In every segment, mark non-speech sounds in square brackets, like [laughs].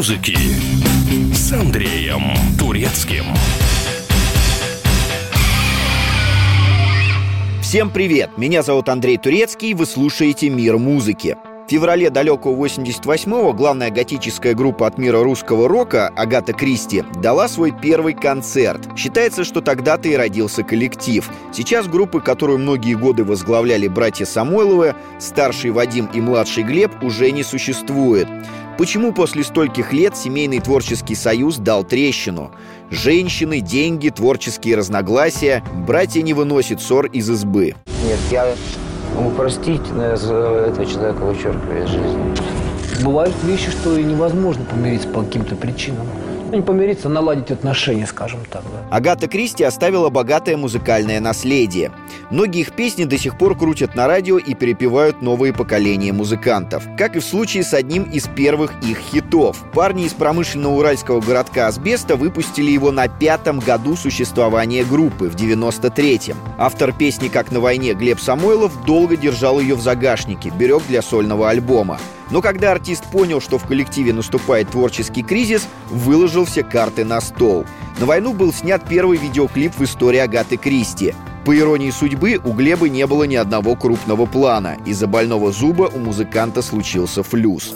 музыки с Андреем Турецким. Всем привет! Меня зовут Андрей Турецкий, вы слушаете «Мир музыки». В феврале далекого 88-го главная готическая группа от мира русского рока Агата Кристи дала свой первый концерт. Считается, что тогда-то и родился коллектив. Сейчас группы, которую многие годы возглавляли братья Самойловы, старший Вадим и младший Глеб, уже не существует. Почему после стольких лет семейный творческий союз дал трещину? Женщины, деньги, творческие разногласия. Братья не выносят ссор из избы. Нет, я могу этого человека вычеркиваю из жизни. Бывают вещи, что невозможно помириться по каким-то причинам не помириться, наладить отношения, скажем так. Да. Агата Кристи оставила богатое музыкальное наследие. Многие их песни до сих пор крутят на радио и перепевают новые поколения музыкантов. Как и в случае с одним из первых их хитов. Парни из промышленного уральского городка Асбеста выпустили его на пятом году существования группы, в 93-м. Автор песни «Как на войне» Глеб Самойлов долго держал ее в загашнике, берег для сольного альбома. Но когда артист понял, что в коллективе наступает творческий кризис, выложил все карты на стол. На войну был снят первый видеоклип в истории Агаты Кристи. По иронии судьбы, у Глеба не было ни одного крупного плана. Из-за больного зуба у музыканта случился флюс.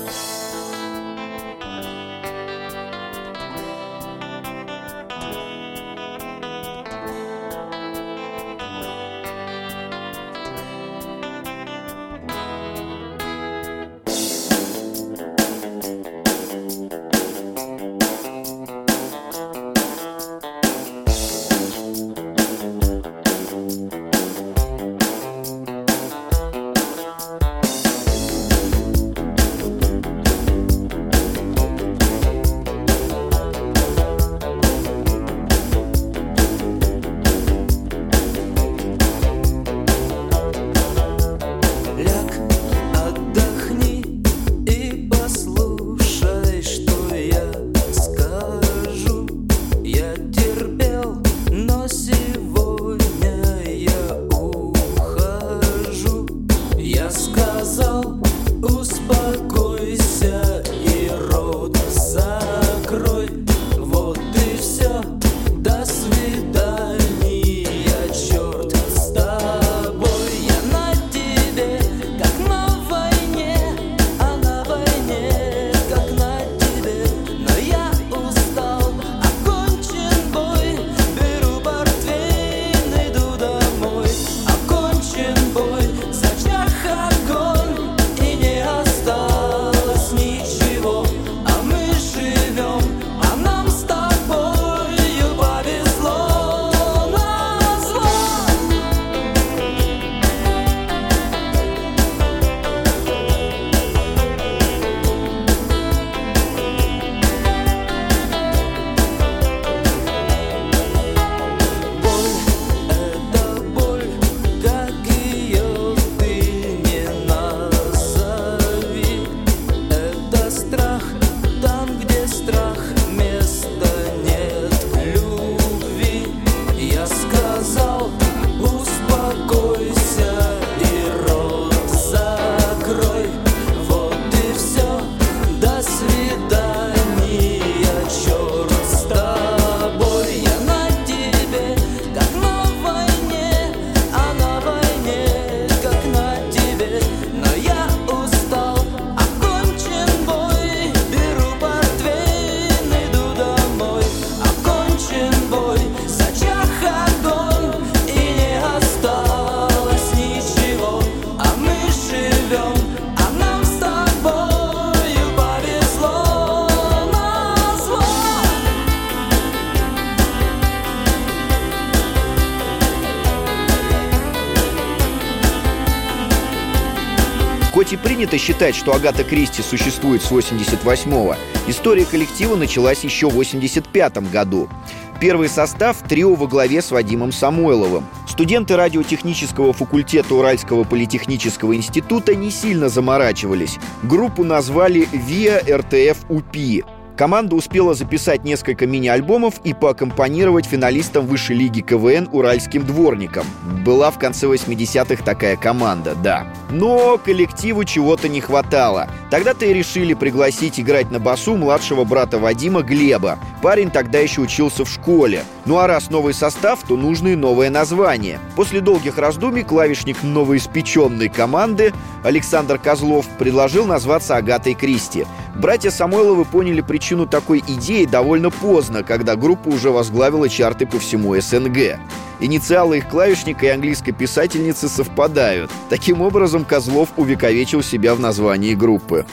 Принято считать, что Агата Кристи существует с 88-го, история коллектива началась еще в 85 году. Первый состав – трио во главе с Вадимом Самойловым. Студенты радиотехнического факультета Уральского политехнического института не сильно заморачивались. Группу назвали «ВИА РТФ УПИ», Команда успела записать несколько мини-альбомов и поаккомпанировать финалистам высшей лиги КВН «Уральским дворникам». Была в конце 80-х такая команда, да. Но коллективу чего-то не хватало. Тогда-то и решили пригласить играть на басу младшего брата Вадима Глеба. Парень тогда еще учился в школе. Ну а раз новый состав, то нужно и новое название. После долгих раздумий клавишник новоиспеченной команды Александр Козлов предложил назваться Агатой Кристи. Братья Самойловы поняли причину такой идеи довольно поздно, когда группа уже возглавила чарты по всему СНГ. Инициалы их клавишника и английской писательницы совпадают. Таким образом, Козлов увековечил себя в названии группы.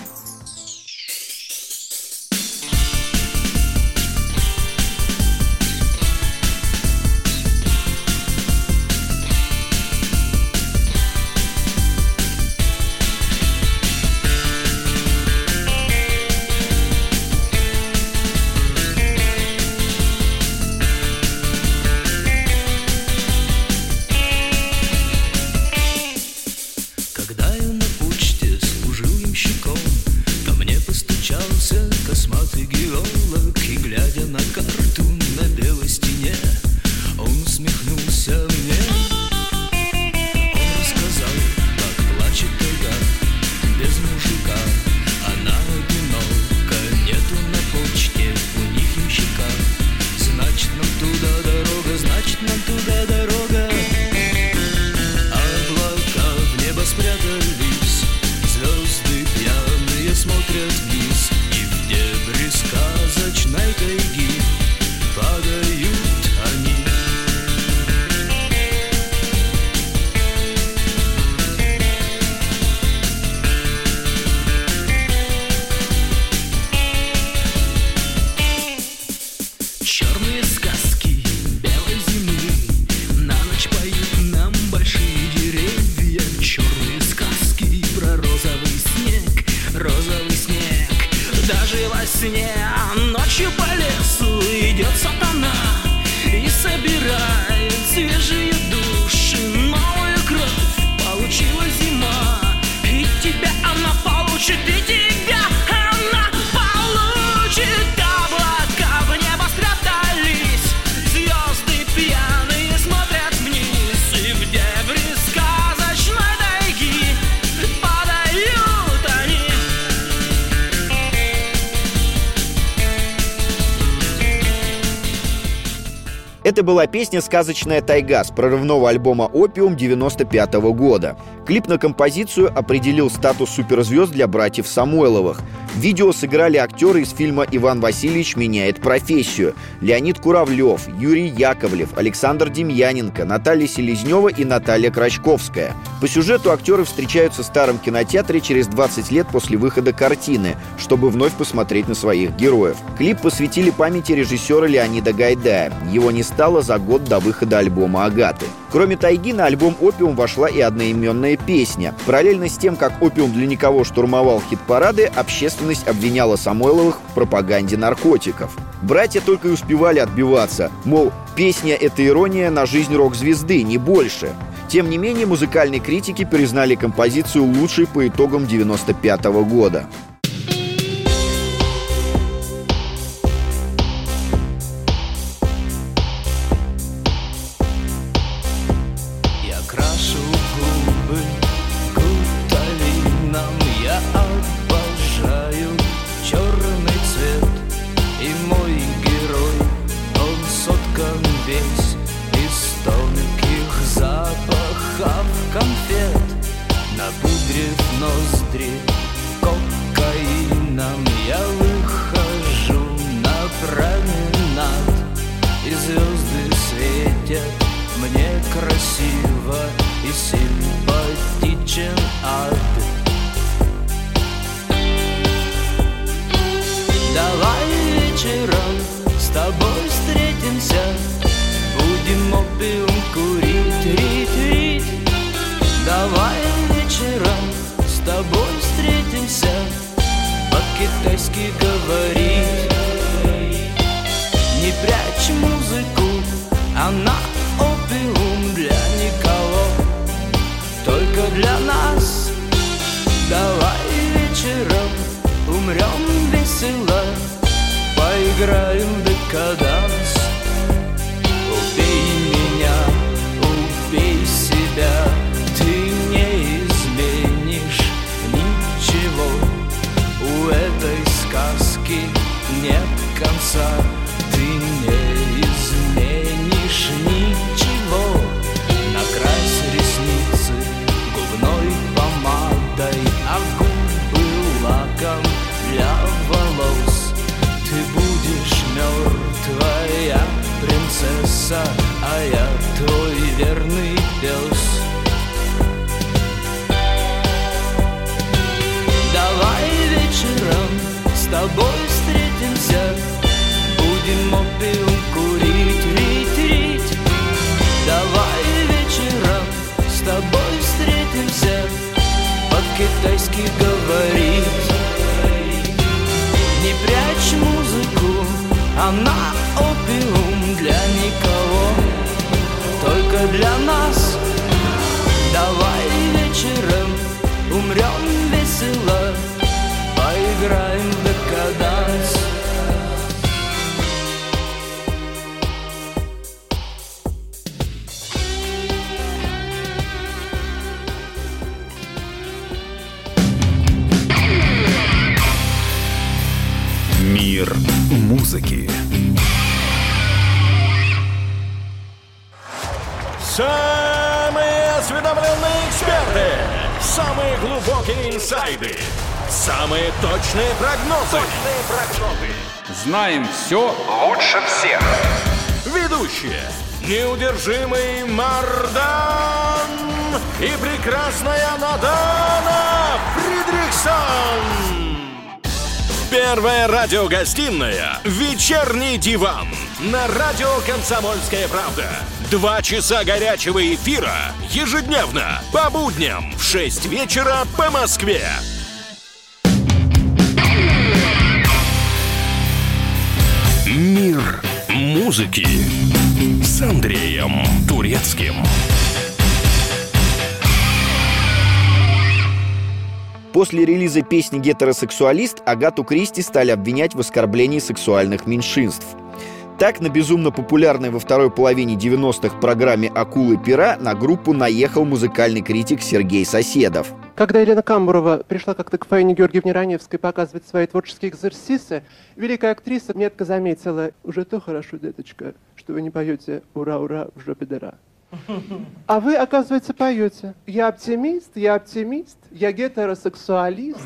сне, ночью по лесу идет Это была песня «Сказочная тайга» с прорывного альбома «Опиум» 95 -го года. Клип на композицию определил статус суперзвезд для братьев Самойловых. Видео сыграли актеры из фильма «Иван Васильевич меняет профессию». Леонид Куравлев, Юрий Яковлев, Александр Демьяненко, Наталья Селезнева и Наталья Крачковская. По сюжету актеры встречаются в старом кинотеатре через 20 лет после выхода картины, чтобы вновь посмотреть на своих героев. Клип посвятили памяти режиссера Леонида Гайдая. Его не стало за год до выхода альбома «Агаты». Кроме «Тайги» на альбом «Опиум» вошла и одноименная песня. Параллельно с тем, как «Опиум» для никого штурмовал хит-парады, общественность обвиняла Самойловых в пропаганде наркотиков. Братья только и успевали отбиваться, мол, песня — это ирония на жизнь рок-звезды, не больше. Тем не менее, музыкальные критики признали композицию лучшей по итогам 95 -го года. для нас. Давай вечером умрем весело Поиграем в декаданс. Убей меня, убей себя Ты не изменишь ничего. У этой сказки нет конца. сердца, а я твой верный пес. Давай вечером с тобой встретимся, будем опиум курить, рить, рить. Давай вечером с тобой встретимся, по-китайски говорить. Не прячь музыку, она опиум для никого. Для нас Давай вечером умрем весело Поиграем в декаданс Мир музыки. Инсайды, самые точные прогнозы. Точные прогнозы. Знаем все лучше всех. Ведущие. Неудержимый Мардан и прекрасная Надана Фридрихсон. Первая радиогостинная «Вечерний диван» на радио «Комсомольская правда». Два часа горячего эфира ежедневно по будням в 6 вечера по Москве. Мир музыки с Андреем Турецким. После релиза песни «Гетеросексуалист» Агату Кристи стали обвинять в оскорблении сексуальных меньшинств. Так, на безумно популярной во второй половине 90-х программе «Акулы пера» на группу наехал музыкальный критик Сергей Соседов. Когда Елена Камбурова пришла как-то к Фаине Георгиевне Раневской показывать свои творческие экзерсисы, великая актриса метко заметила, уже то хорошо, деточка, что вы не поете «Ура-ура» в жопе дыра. А вы, оказывается, поете. Я оптимист, я оптимист, я гетеросексуалист.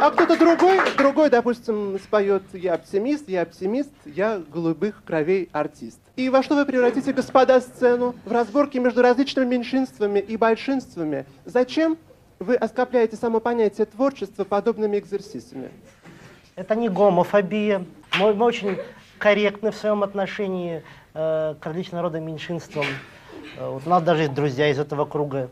А кто-то другой, другой, допустим, споет «Я оптимист, я оптимист, я голубых кровей артист». И во что вы превратите, господа, сцену? В разборки между различными меньшинствами и большинствами. Зачем вы оскопляете само понятие творчества подобными экзерсисами? Это не гомофобия. Мы, мы очень корректны в своем отношении э, к меньшинствам. Э, вот у нас даже есть друзья из этого круга.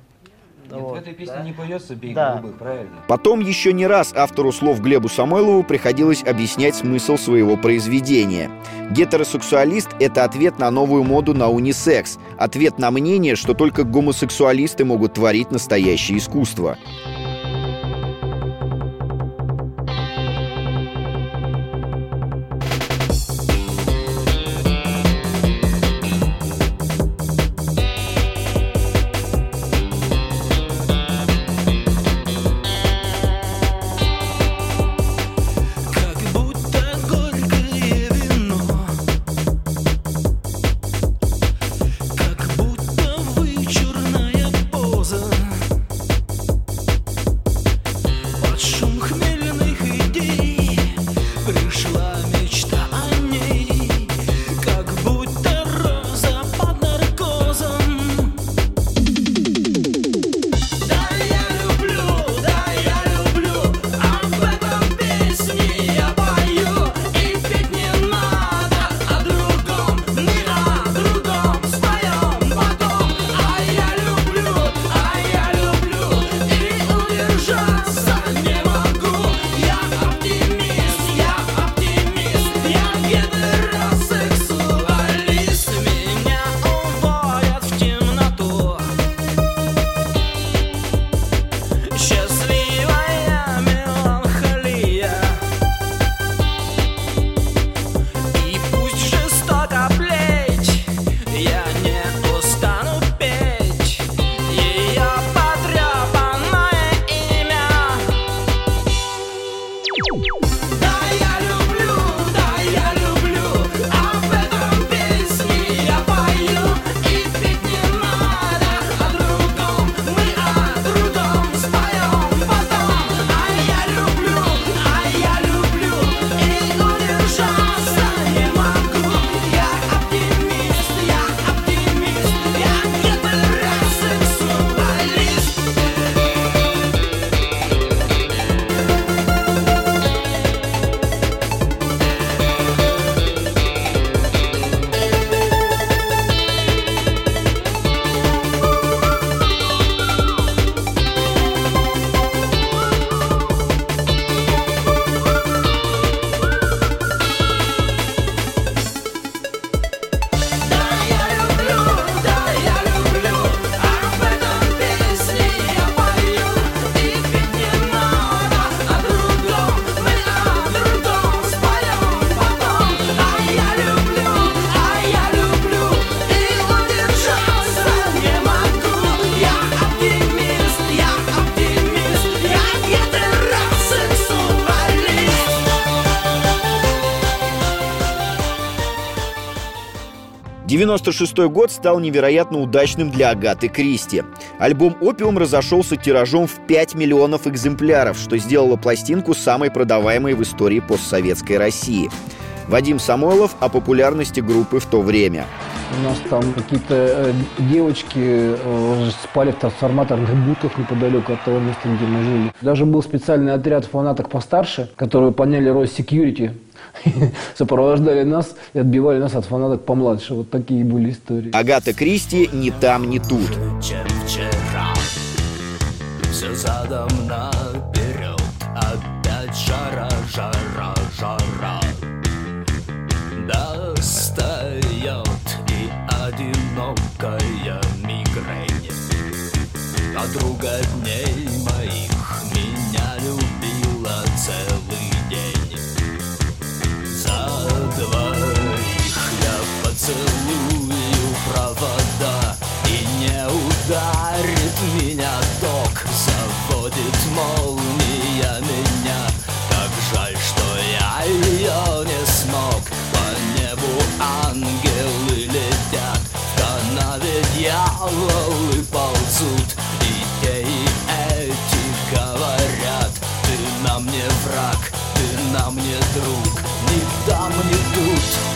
Нет, Вот. в этой песне не поется «Бей Да. голубых», правильно? Потом еще не раз автору слов Глебу Самойлову приходилось объяснять смысл своего произведения. Гетеросексуалист — это ответ на новую моду на унисекс, ответ на мнение, что только гомосексуалисты могут творить настоящее искусство. 96 год стал невероятно удачным для Агаты Кристи. Альбом «Опиум» разошелся тиражом в 5 миллионов экземпляров, что сделало пластинку самой продаваемой в истории постсоветской России. Вадим Самойлов о популярности группы в то время. У нас там какие-то э, девочки э, спали в трансформаторных будках неподалеку от того места, где мы жили. Даже был специальный отряд фанаток постарше, которые поняли роль security, [laughs] сопровождали нас и отбивали нас от фанаток помладше. Вот такие были истории. Агата Кристи «Ни там, ни тут». чем вчера Все задом наперед Опять жара, жара, жара Подруга дней друг Ни там, ни тут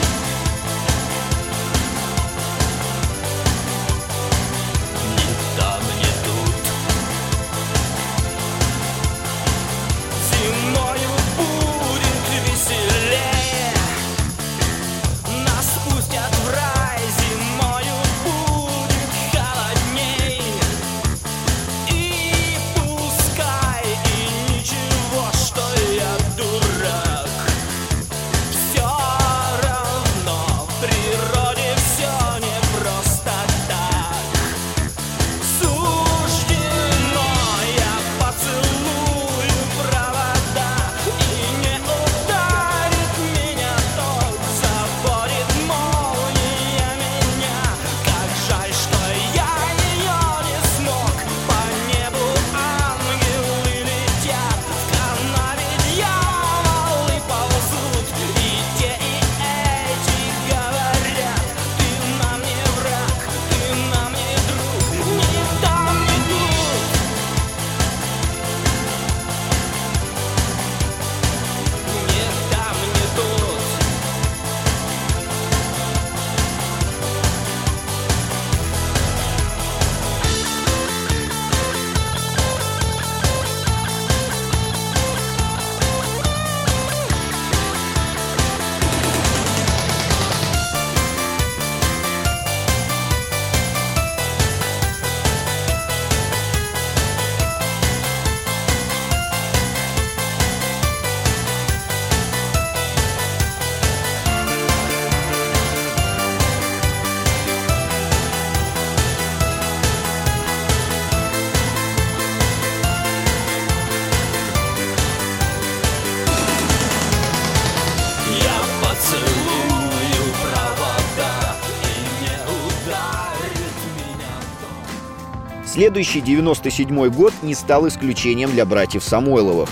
Следующий 97 год не стал исключением для братьев Самойловых.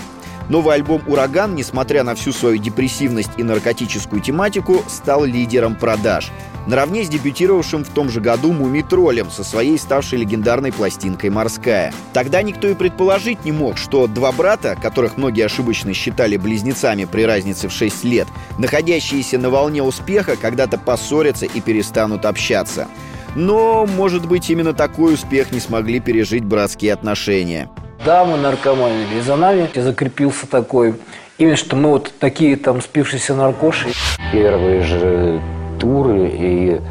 Новый альбом «Ураган», несмотря на всю свою депрессивность и наркотическую тематику, стал лидером продаж. Наравне с дебютировавшим в том же году «Муми-троллем» со своей ставшей легендарной пластинкой «Морская». Тогда никто и предположить не мог, что два брата, которых многие ошибочно считали близнецами при разнице в 6 лет, находящиеся на волне успеха, когда-то поссорятся и перестанут общаться. Но, может быть, именно такой успех не смогли пережить братские отношения. Да, мы наркоманили. И за нами закрепился такой именно, что мы вот такие там спившиеся наркоши. Первые же туры и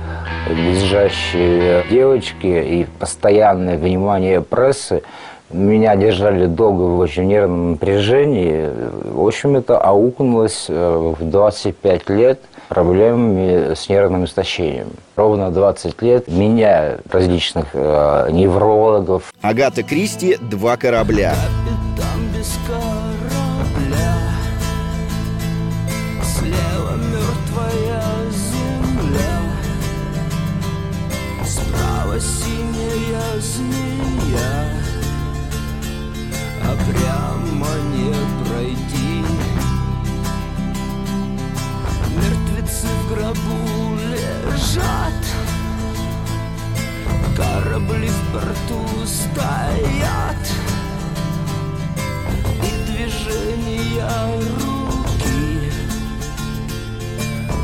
визжащие девочки и постоянное внимание прессы меня держали долго в очень нервном напряжении. В общем, это аукнулось э, в 25 лет проблемами с нервным истощением. Ровно 20 лет меня различных э, неврологов, Агата Кристи «Два корабля». Корабли в порту стоят И движения руки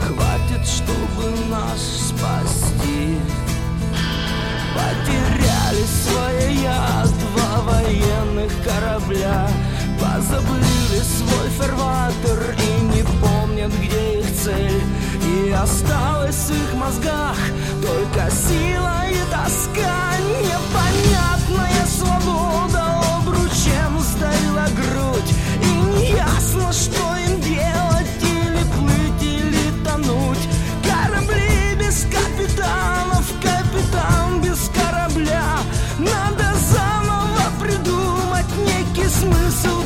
Хватит, чтобы нас спасти. Потеряли свои я два военных корабля Позабыли свой фарватер и не помнят, где цель. И осталась в их мозгах только сила и тоска. Непонятная свобода обручем сдавила грудь. И неясно, что им делать Или плыть, или тонуть. Корабли без капитанов, капитан без корабля. Надо заново придумать некий смысл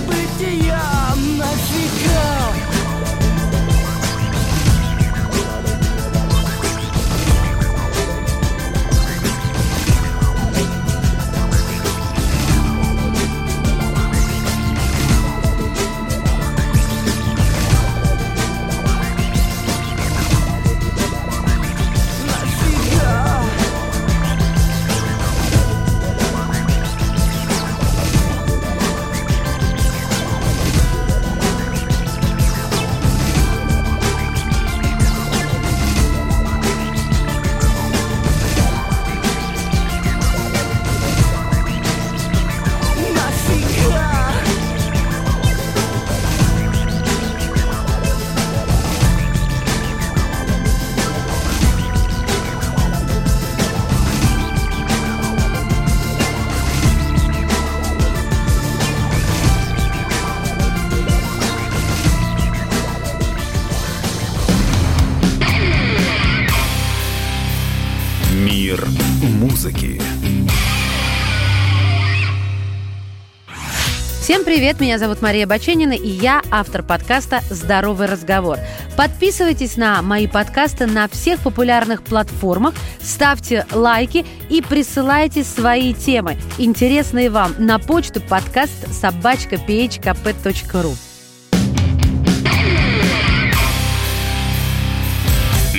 привет, меня зовут Мария Баченина, и я автор подкаста «Здоровый разговор». Подписывайтесь на мои подкасты на всех популярных платформах, ставьте лайки и присылайте свои темы, интересные вам, на почту подкаст собачка phkp.ru.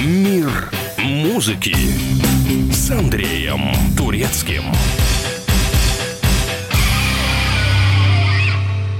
Мир музыки с Андреем Турецким.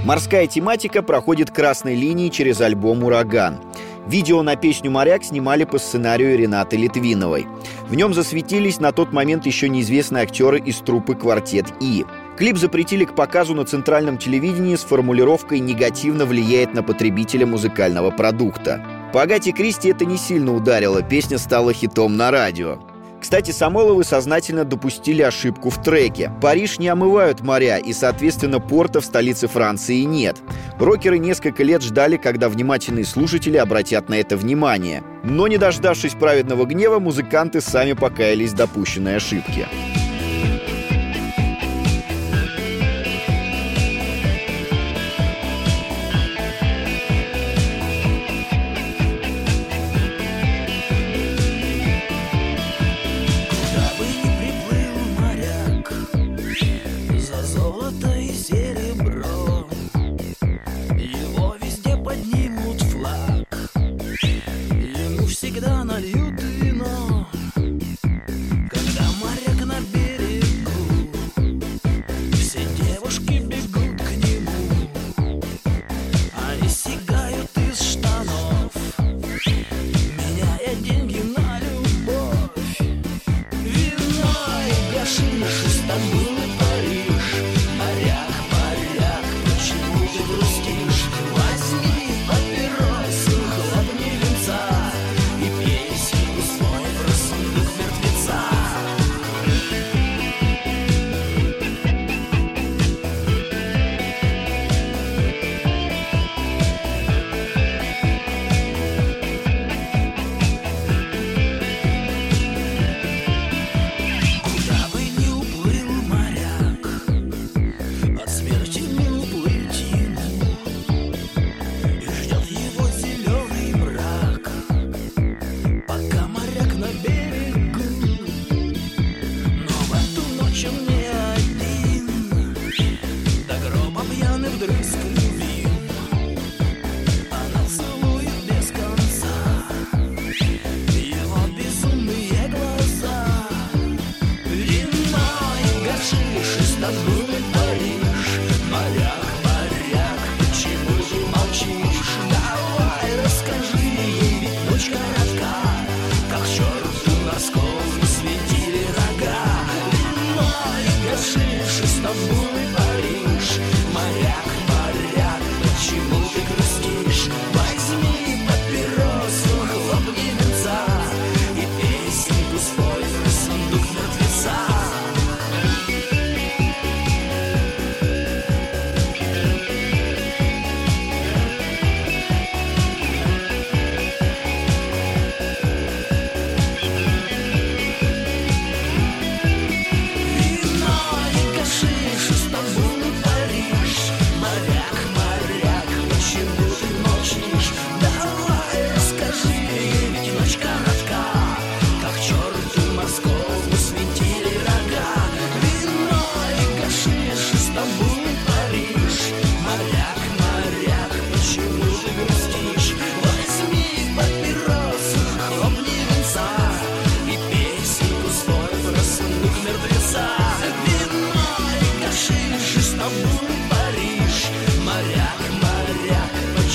Морская тематика проходит красной линией через альбом «Ураган». Видео на песню «Моряк» снимали по сценарию Ренаты Литвиновой. В нем засветились на тот момент еще неизвестные актеры из труппы «Квартет И». Клип запретили к показу на центральном телевидении с формулировкой «негативно влияет на потребителя музыкального продукта». По Агате Кристи это не сильно ударило, песня стала хитом на радио. Кстати, Самойловы сознательно допустили ошибку в треке. Париж не омывают моря, и, соответственно, порта в столице Франции нет. Рокеры несколько лет ждали, когда внимательные слушатели обратят на это внимание. Но, не дождавшись праведного гнева, музыканты сами покаялись допущенной ошибке.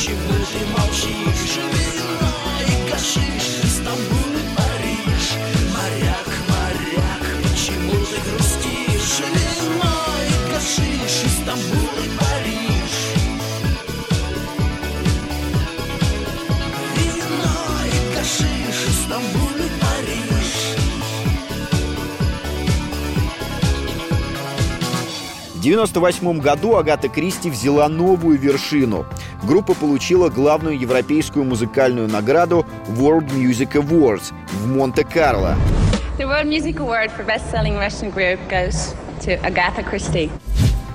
Почему ты молчишь? Вино и гашиш, Стамбул и Париж. Моряк, моряк, почему ты грустишь? Вино и гашиш, Стамбул и Париж. Вино и гашиш, Стамбул и Париж. В 1998 году Агата Кристи взяла новую вершину. Группа получила главную европейскую музыкальную награду World Music Awards в Монте-Карло. The World Music Award for Best Selling Russian Group goes to Agatha Christie.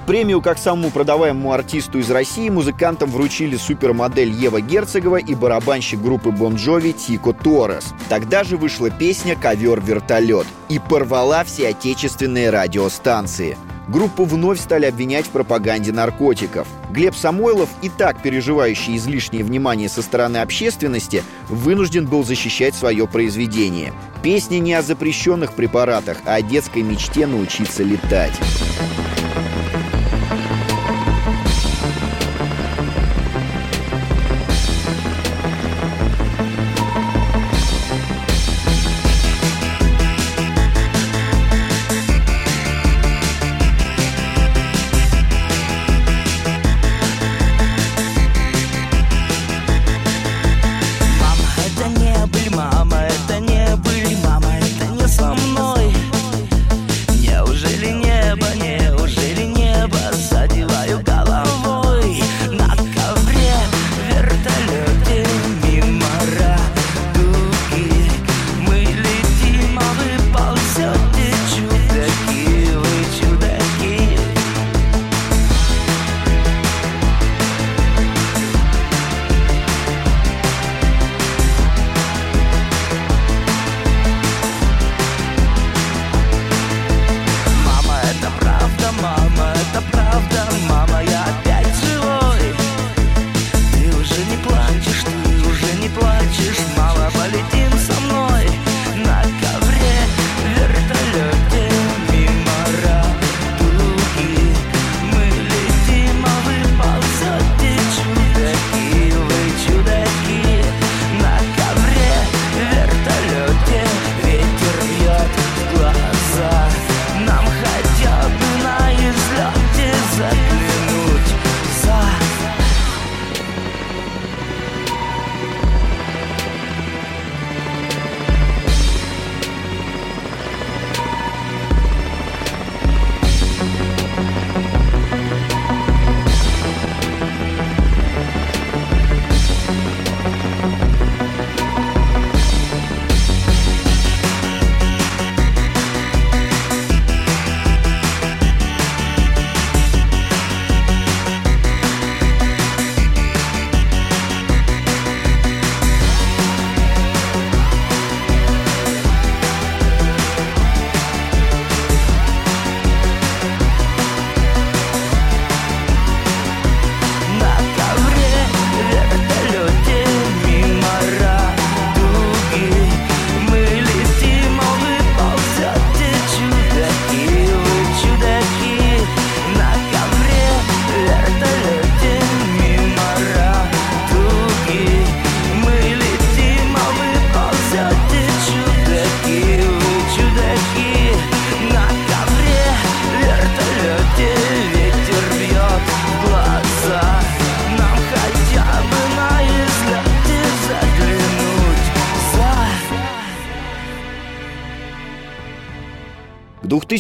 Премию как самому продаваемому артисту из России музыкантам вручили супермодель Ева Герцогова и барабанщик группы Бон Джови Тико Торрес. Тогда же вышла песня «Ковер-вертолет» и порвала все отечественные радиостанции. Группу вновь стали обвинять в пропаганде наркотиков. Глеб Самойлов, и так переживающий излишнее внимание со стороны общественности, вынужден был защищать свое произведение. Песня не о запрещенных препаратах, а о детской мечте научиться летать.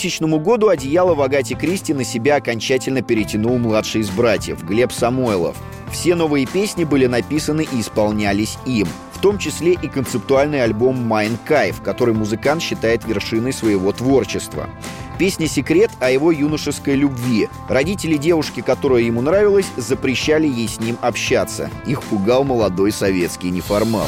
2000 году одеяло в Агате Кристи на себя окончательно перетянул младший из братьев Глеб Самойлов. Все новые песни были написаны и исполнялись им, в том числе и концептуальный альбом «Майн Кайф», который музыкант считает вершиной своего творчества. Песня «Секрет» о его юношеской любви. Родители девушки, которая ему нравилась, запрещали ей с ним общаться. Их пугал молодой советский неформал.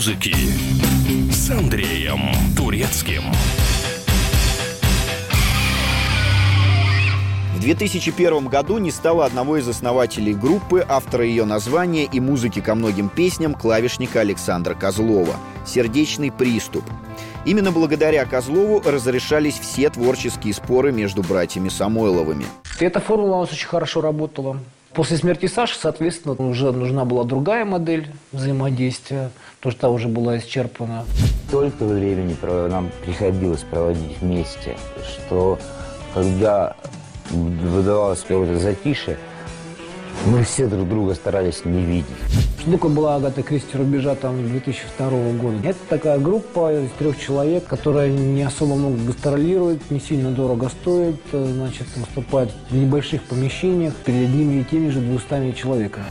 Музыки с Андреем Турецким. В 2001 году не стало одного из основателей группы, автора ее названия и музыки ко многим песням клавишника Александра Козлова «Сердечный приступ». Именно благодаря Козлову разрешались все творческие споры между братьями Самойловыми. Эта формула у нас очень хорошо работала. После смерти Саши, соответственно, уже нужна была другая модель взаимодействия, потому что та уже была исчерпана. Столько времени нам приходилось проводить вместе, что когда выдавалось какое-то затишье, мы все друг друга старались не видеть. Такое была Агата Кристи рубежа там 2002 года? Это такая группа из трех человек, которая не особо много гастролирует, не сильно дорого стоит, э, значит, выступает в небольших помещениях перед одними и теми же 200 человеками.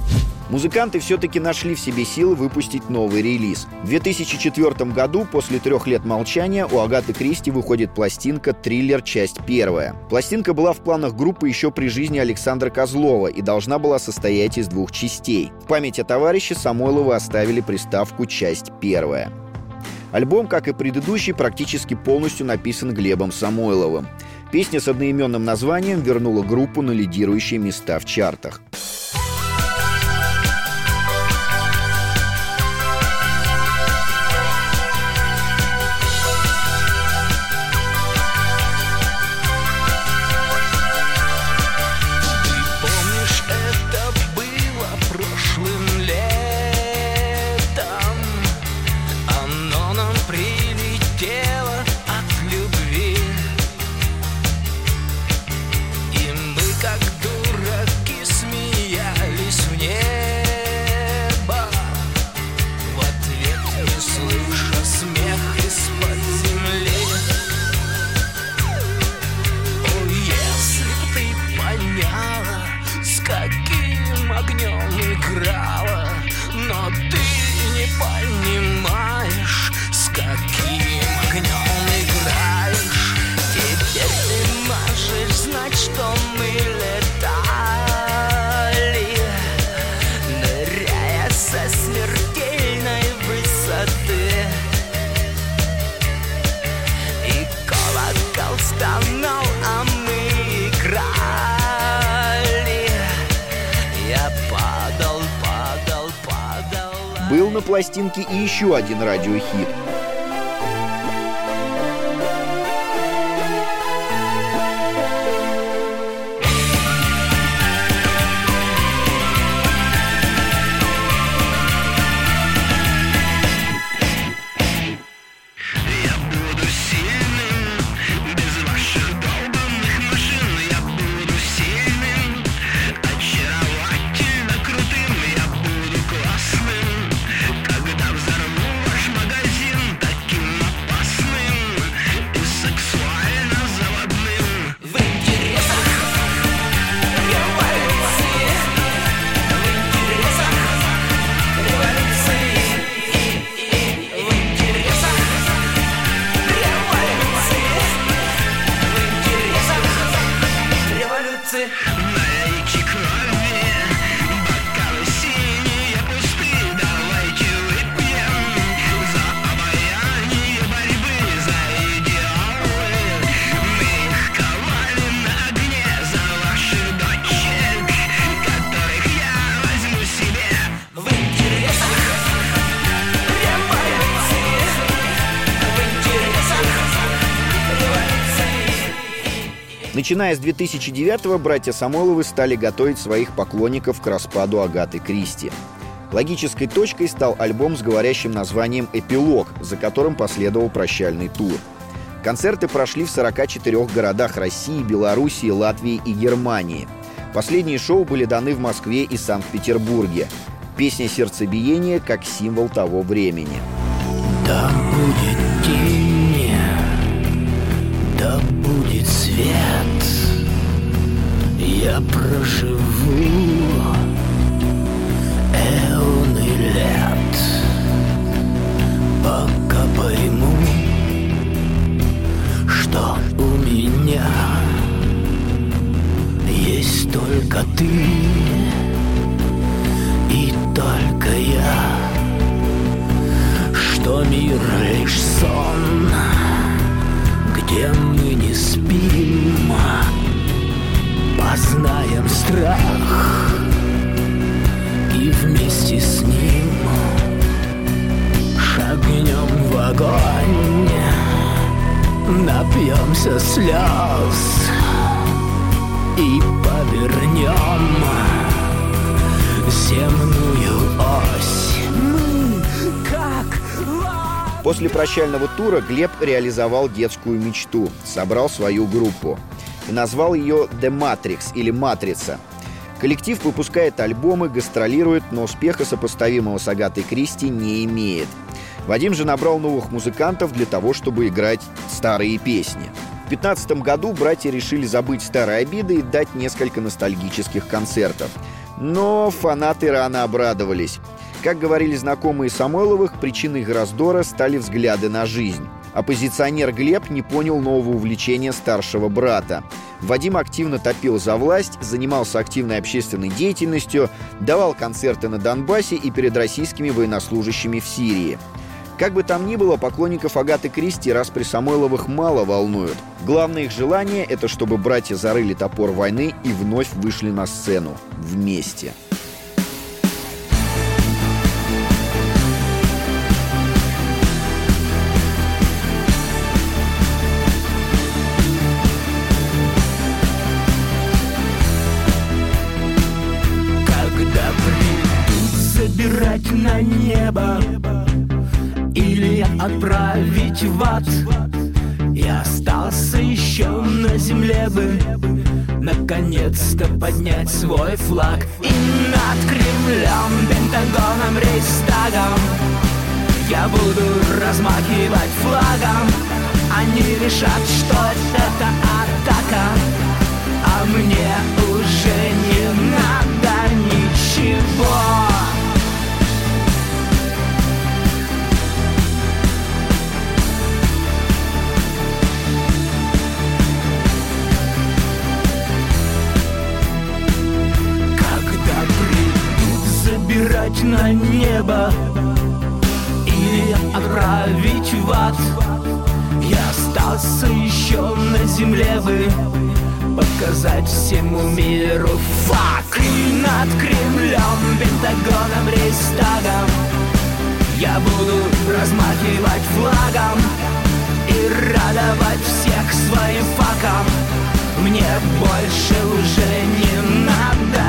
Музыканты все-таки нашли в себе силы выпустить новый релиз. В 2004 году, после трех лет молчания, у Агаты Кристи выходит пластинка «Триллер. Часть первая». Пластинка была в планах группы еще при жизни Александра Козлова и должна была состоять из двух частей. В память о товарище Самойловы оставили приставку «Часть первая». Альбом, как и предыдущий, практически полностью написан Глебом Самойловым. Песня с одноименным названием вернула группу на лидирующие места в чартах. Один радиохит – Начиная с 2009-го братья Самойловы стали готовить своих поклонников к распаду Агаты Кристи. Логической точкой стал альбом с говорящим названием «Эпилог», за которым последовал прощальный тур. Концерты прошли в 44 городах России, Белоруссии, Латвии и Германии. Последние шоу были даны в Москве и Санкт-Петербурге. Песня «Сердцебиение» как символ того времени. Да будет я проживу эоны лет, пока пойму, что у меня есть только ты Напьемся слез и повернем земную ось Мы как После прощального тура Глеб реализовал детскую мечту, собрал свою группу и назвал ее «The Matrix» или «Матрица». Коллектив выпускает альбомы, гастролирует, но успеха, сопоставимого с Агатой Кристи, не имеет. Вадим же набрал новых музыкантов для того, чтобы играть старые песни. В 2015 году братья решили забыть старые обиды и дать несколько ностальгических концертов. Но фанаты рано обрадовались. Как говорили знакомые Самойловых, причиной их раздора стали взгляды на жизнь. Оппозиционер Глеб не понял нового увлечения старшего брата. Вадим активно топил за власть, занимался активной общественной деятельностью, давал концерты на Донбассе и перед российскими военнослужащими в Сирии. Как бы там ни было, поклонников Агаты Кристи раз при Самойловых мало волнуют. Главное их желание – это чтобы братья зарыли топор войны и вновь вышли на сцену. Вместе. забирать на небо отправить в ад. Я остался еще на земле бы. Наконец-то поднять свой флаг. И над Кремлем, Пентагоном, Рейхстагом Я буду размахивать флагом. Они решат, что это атака. А мне уже не надо ничего на небо Или отправить в ад. Я остался еще на земле бы Показать всему миру фак И над Кремлем, Пентагоном, Рейстагом Я буду размахивать флагом И радовать всех своим факом. Мне больше уже не надо